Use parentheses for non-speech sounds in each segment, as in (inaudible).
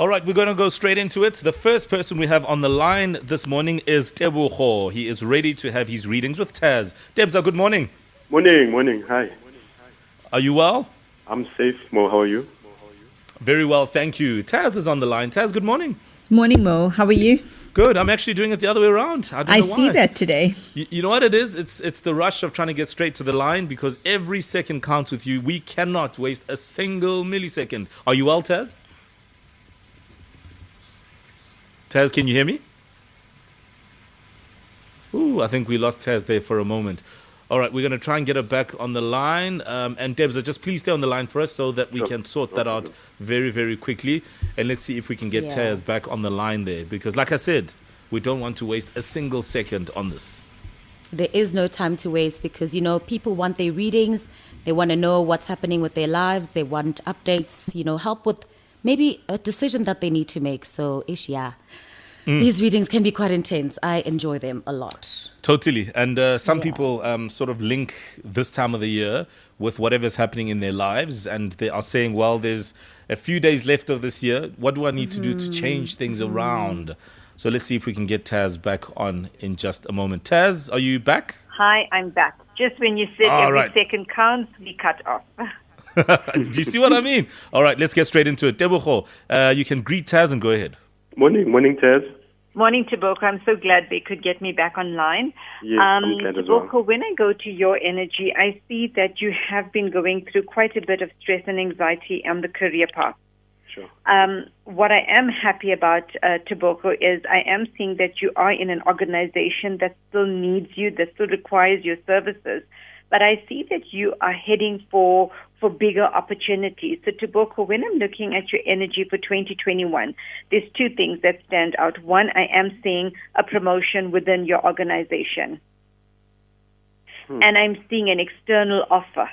All right, we're going to go straight into it. The first person we have on the line this morning is Tebucho. He is ready to have his readings with Taz. Debza, good morning. Morning, morning. Hi. Are you well? I'm safe. Mo, how are you? Very well, thank you. Taz is on the line. Taz, good morning. Morning, Mo. How are you? Good. I'm actually doing it the other way around. I, don't I know see why. that today. You, you know what it is? It's it's the rush of trying to get straight to the line because every second counts with you. We cannot waste a single millisecond. Are you well, Taz? Taz, can you hear me? Ooh, I think we lost Taz there for a moment. All right, we're going to try and get her back on the line. Um, and Debza, just please stay on the line for us so that we Sure. can sort No that out very, very quickly. And let's see if we can get Yeah. Taz back on the line there. Because, like I said, we don't want to waste a single second on this. there is no time to waste because you know people want their readings they want to know what's happening with their lives they want updates you know help with maybe a decision that they need to make so ish yeah these readings can be quite intense i enjoy them a lot Totally. And uh, some Yeah. people um, sort of link this time of the year with whatever's happening in their lives. And they are saying, well, there's a few days left of this year. What do I need to do to change things around? So let's see if we can get Taz back on in just a moment. Taz, are you back? Hi, I'm back. Just when you said All every right. second counts, we cut off. (laughs) (laughs) do you see what I mean? All right, let's get straight into it. Debucho, uh, you can greet Taz and go ahead. Morning, morning, Taz. Morning, Taboko. I'm so glad they could get me back online. Yes, I'm glad as well. Taboko, when I go to your energy, I see that you have been going through quite a bit of stress and anxiety on the career path. Sure. Um, what I am happy about, uh, Taboko, is I am seeing that you are in an organization that still needs you, that still requires your services. But I see that you are heading for for bigger opportunities. So, Taboko, when I'm looking at your energy for 2021, there's two things that stand out. One, I am seeing a promotion within your organization, hmm. and I'm seeing an external offer.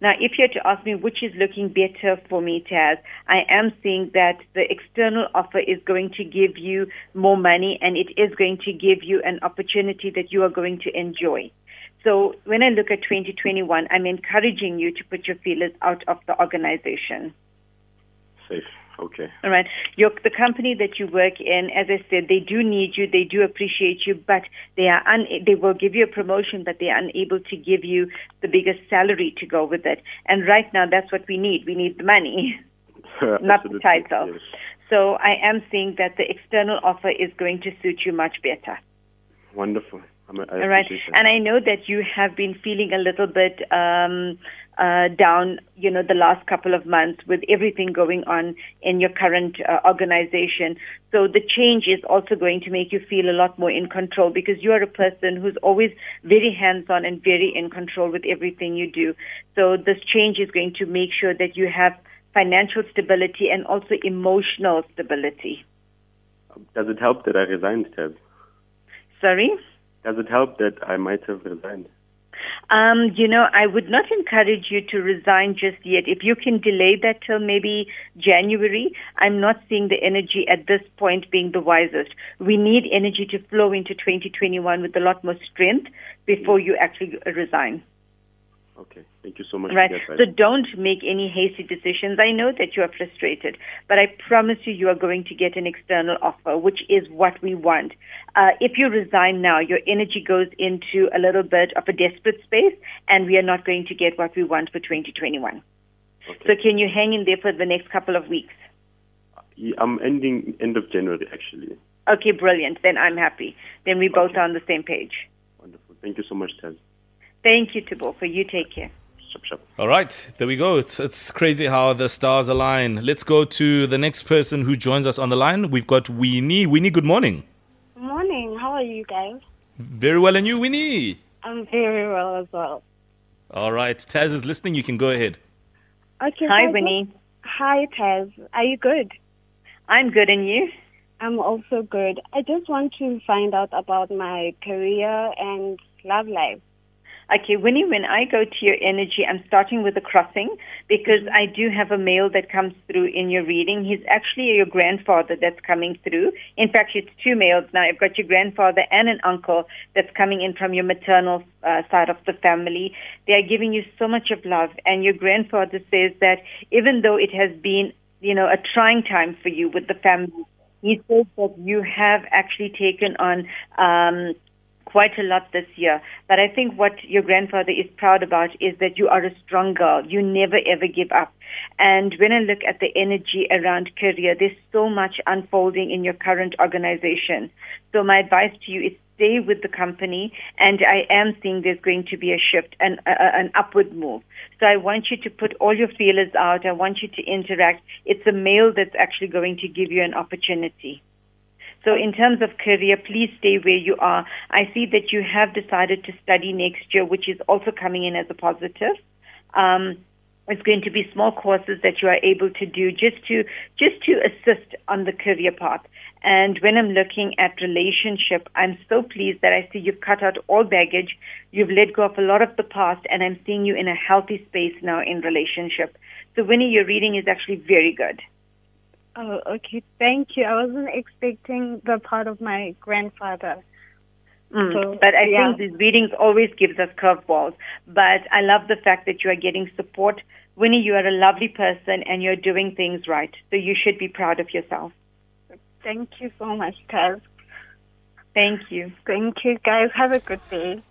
Now, if you had to ask me which is looking better for me, Taz, I am seeing that the external offer is going to give you more money and it is going to give you an opportunity that you are going to enjoy. So when I look at 2021, I'm encouraging you to put your feelers out of the organization. Safe. Okay. All right. Your, the company that you work in, as I said, they do need you, they do appreciate you, but they are un, they will give you a promotion, but they are unable to give you the biggest salary to go with it. And right now, that's what we need. We need the money, (laughs) not the title. yes. So I am seeing that the external offer is going to suit you much better. Wonderful. I'm, I All right. that. And I know that you have been feeling a little bit um, uh, down, you know, the last couple of months with everything going on in your current uh, organization. So the change is also going to make you feel a lot more in control because you are a person who's always very hands on and very in control with everything you do. So this change is going to make sure that you have financial stability and also emotional stability. Does it help that I resigned, Taz? Sorry? Does it help that I might have resigned? Um, you know, I would not encourage you to resign just yet. If you can delay that till maybe January, I'm not seeing the energy at this point being the wisest. We need energy to flow into 2021 with a lot more strength before you actually resign. Okay. Thank you so much Right. So don't make any hasty decisions. I know that you are frustrated, but I promise you, you are going to get an external offer, which is what we want. Uh, if you resign now, your energy goes into a little bit of a desperate space, and we are not going to get what we want for 2021. okay. So can you hang in there for the next couple of weeks? I'm ending end of January, actually. Okay, brilliant. Then I'm happy. Then we both are on the same page. Wonderful. Thank you so much, Taz. Thank you, Tibor. for you take care. Shop, shop. All right, there we go. It's it's crazy how the stars align. Let's go to the next person who joins us on the line. We've got Winnie. Winnie, good morning. Morning. How are you guys? Very well, and you, Winnie? I'm very well as well. All right, Taz is listening. You can go ahead. Okay. Hi, Winnie. Hi, Taz. Are you good? I'm good, and you? I'm also good. I just want to find out about my career and love life. Okay, Winnie, when I go to your energy, I'm starting with a crossing because I do have a male that comes through in your reading. He's actually your grandfather that's coming through. In fact, it's two males now. I've got your grandfather and an uncle that's coming in from your maternal uh, side of the family. They are giving you so much of love, and your grandfather says that even though it has been you know, a trying time for you with the family. He says that you have actually taken on um, quite a lot this year. But I think what your grandfather is proud about is that you are a strong girl. You never ever give up. And when I look at the energy around career, there's so much unfolding in your current organization. So my advice to you is stay with the company, and I am seeing there's going to be a shift and uh, an upward move. So I want you to put all your feelers out. I want you to interact. It's a male that's actually going to give you an opportunity. So in terms of career, please stay where you are. I see that you have decided to study next year, which is also coming in as a positive. Um, it's going to be small courses that you are able to do just to just to assist on the career path. And when I'm looking at relationship, I'm so pleased that I see you've cut out all baggage, you've let go of a lot of the past, and I'm seeing you in a healthy space now in relationship. So Winnie, your reading is actually very good. Oh, okay. Thank you. I wasn't expecting the part of my grandfather. Mm. So, but I yeah. think these readings always gives us curveballs. But I love the fact that you are getting support. Winnie, you are a lovely person and you're doing things right. So you should be proud of yourself. Thank you so much, Taz. Thank you. Thank you, guys. Have a good day.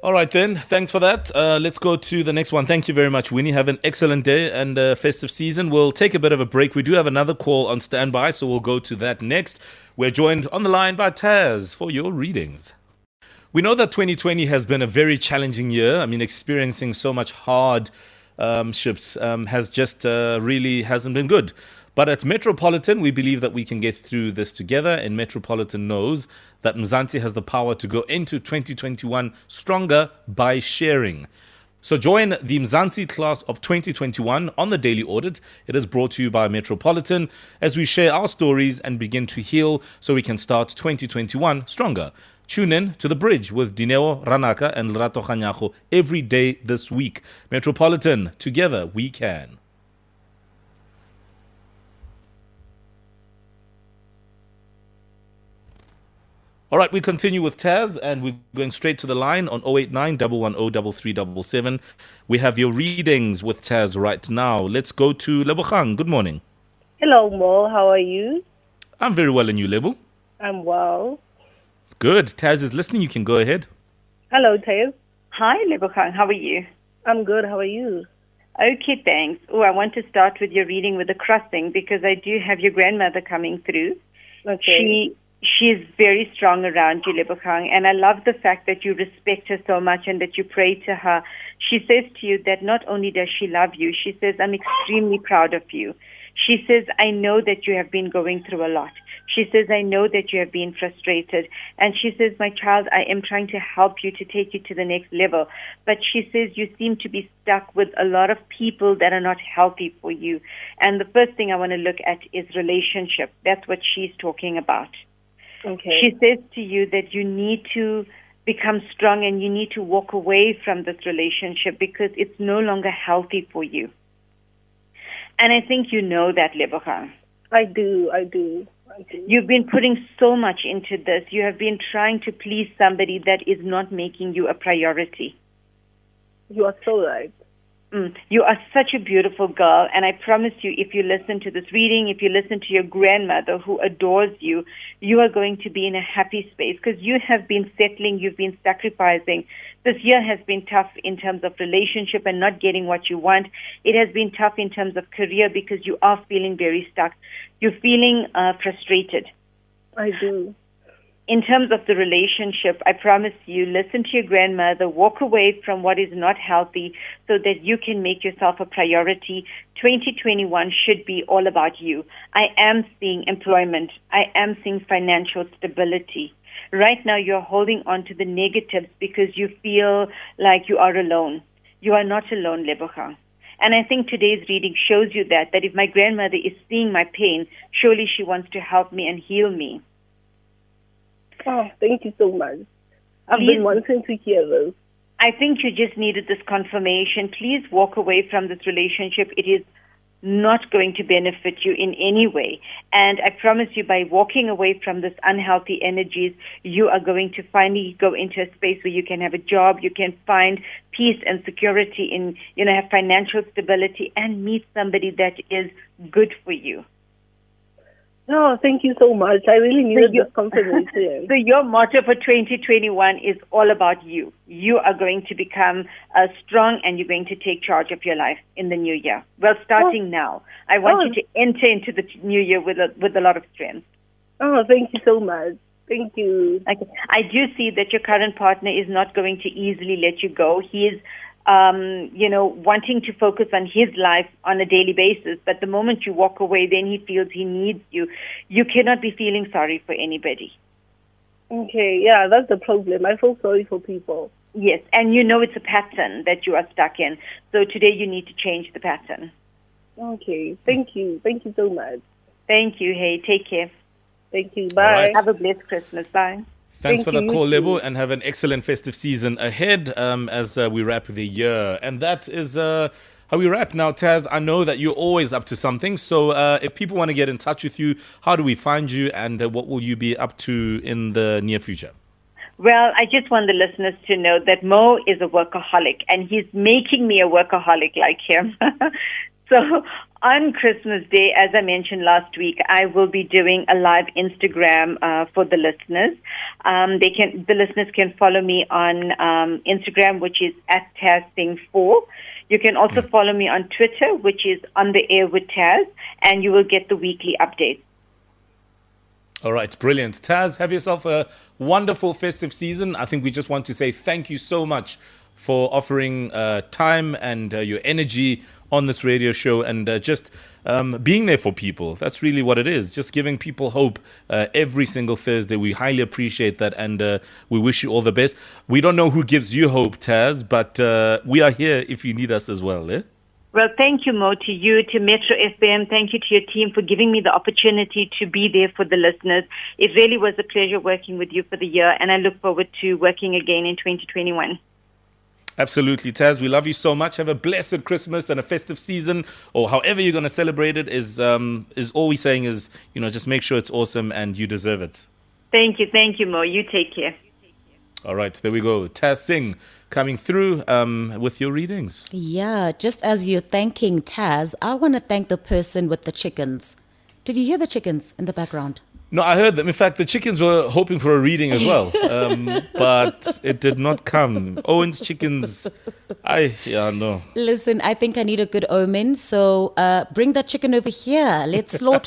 All right, then. Thanks for that. Uh, let's go to the next one. Thank you very much, Winnie. Have an excellent day and uh, festive season. We'll take a bit of a break. We do have another call on standby, so we'll go to that next. We're joined on the line by Taz for your readings. We know that 2020 has been a very challenging year. I mean, experiencing so much hard um, ships um, has just uh, really hasn't been good. But at Metropolitan, we believe that we can get through this together, and Metropolitan knows that Mzansi has the power to go into 2021 stronger by sharing. So join the Mzansi class of 2021 on the Daily Audit. It is brought to you by Metropolitan as we share our stories and begin to heal so we can start 2021 stronger. Tune in to The Bridge with Dineo Ranaka and Lerato Kganyago every day this week. Metropolitan, together we can. All right, we continue with Taz and we're going straight to the line on 089 110 3377. We have your readings with Taz right now. Let's go to Lebogang. Good morning. Hello, Mo. How are you? I'm very well, and you, Lebo? I'm well. Good. Taz is listening. You can go ahead. Hello, Taz. Hi, Lebogang. How are you? I'm good. How are you? Okay, thanks. Oh, I want to start with your reading with the crossing because I do have your grandmother coming through. Okay. She she is very strong around you, Lebogang, and I love the fact that you respect her so much and that you pray to her. She says to you that not only does she love you, she says, I'm extremely proud of you. She says, I know that you have been going through a lot. She says, I know that you have been frustrated. And she says, My child, I am trying to help you to take you to the next level. But she says, You seem to be stuck with a lot of people that are not healthy for you. And the first thing I want to look at is relationship. That's what she's talking about. Okay. She says to you that you need to become strong and you need to walk away from this relationship because it's no longer healthy for you. And I think you know that, Lebogang. I do. I do. I do. You've been putting so much into this. You have been trying to please somebody that is not making you a priority. You are so right. Mm. You are such a beautiful girl, and I promise you, if you listen to this reading, if you listen to your grandmother who adores you, you are going to be in a happy space because you have been settling, you've been sacrificing. This year has been tough in terms of relationship and not getting what you want. It has been tough in terms of career because you are feeling very stuck. You're feeling uh, frustrated I do. In terms of the relationship, I promise you, listen to your grandmother, walk away from what is not healthy so that you can make yourself a priority. 2021 should be all about you. I am seeing employment. I am seeing financial stability. Right now, you're holding on to the negatives because you feel like you are alone. You are not alone, Lebogang. And I think today's reading shows you that, that if my grandmother is seeing my pain, surely she wants to help me and heal me. Oh, thank you so much. I've Please- been wanting to hear this. I think you just needed this confirmation. Please walk away from this relationship. It is not going to benefit you in any way. And I promise you, by walking away from this unhealthy energies, you are going to finally go into a space where you can have a job, you can find peace and security in, you know, have financial stability and meet somebody that is good for you. No, thank you so much. I really needed you- this confirmation. (laughs) So your motto for 2021 is all about you. You are going to become uh, strong and you're going to take charge of your life in the new year. Well, starting now. I want Oh. you to enter into the new year with a, with a lot of strength. oh, thank you so much. Thank you. Okay. I do see that your current partner is not going to easily let you go. He is, um, you know, wanting to focus on his life on a daily basis. But the moment you walk away, then he feels he needs you. You cannot be feeling sorry for anybody. Okay, yeah, that's the problem. I feel sorry for people. Yes, and you know it's a pattern that you are stuck in. So today you need to change the pattern. Okay, thank you. Thank you so much. Thank you. Hey, take care. Thank you. Bye. right. Have a blessed Christmas. Bye. Thanks Thank for the you, call, Lebo, and have an excellent festive season ahead um, as uh, we wrap the year. And that is uh, how we wrap. Now, Taz, I know that you're always up to something. So uh, if people want to get in touch with you, how do we find you and uh, what will you be up to in the near future? Well, I just want the listeners to know that Mo is a workaholic and he's making me a workaholic like him. (laughs) so on Christmas Day, as I mentioned last week, I will be doing a live Instagram uh, for the listeners. Um, they can, the listeners can follow me on um, Instagram, which is at Taz4. You can also follow me on Twitter, which is on the air with Taz, and you will get the weekly updates. All right, brilliant. Taz, have yourself a wonderful festive season. I think we just want to say thank you so much for offering uh, time and uh, your energy on this radio show and uh, just um, being there for people. That's really what it is. Just giving people hope uh, every single Thursday. We highly appreciate that and uh, we wish you all the best. We don't know who gives you hope, Taz, but uh, we are here if you need us as well. Eh? Well, thank you, Mo, to you, to Metro FM. Thank you to your team for giving me the opportunity to be there for the listeners. It really was a pleasure working with you for the year, and I look forward to working again in 2021. Absolutely, Taz. We love you so much. Have a blessed Christmas and a festive season, or however you're going to celebrate it. Is um is all we're saying is you know just make sure it's awesome and you deserve it. Thank you, thank you, Mo. You take care. All right, there we go. Taz Singh coming through um with your readings. Yeah, just as you're thanking Taz, I want to thank the person with the chickens. Did you hear the chickens in the background? No, I heard them. In fact, the chickens were hoping for a reading as well, (laughs) um, but it did not come. Owen's chickens, I yeah no. Listen, I think I need a good omen, so uh, bring that chicken over here. Let's slaughter.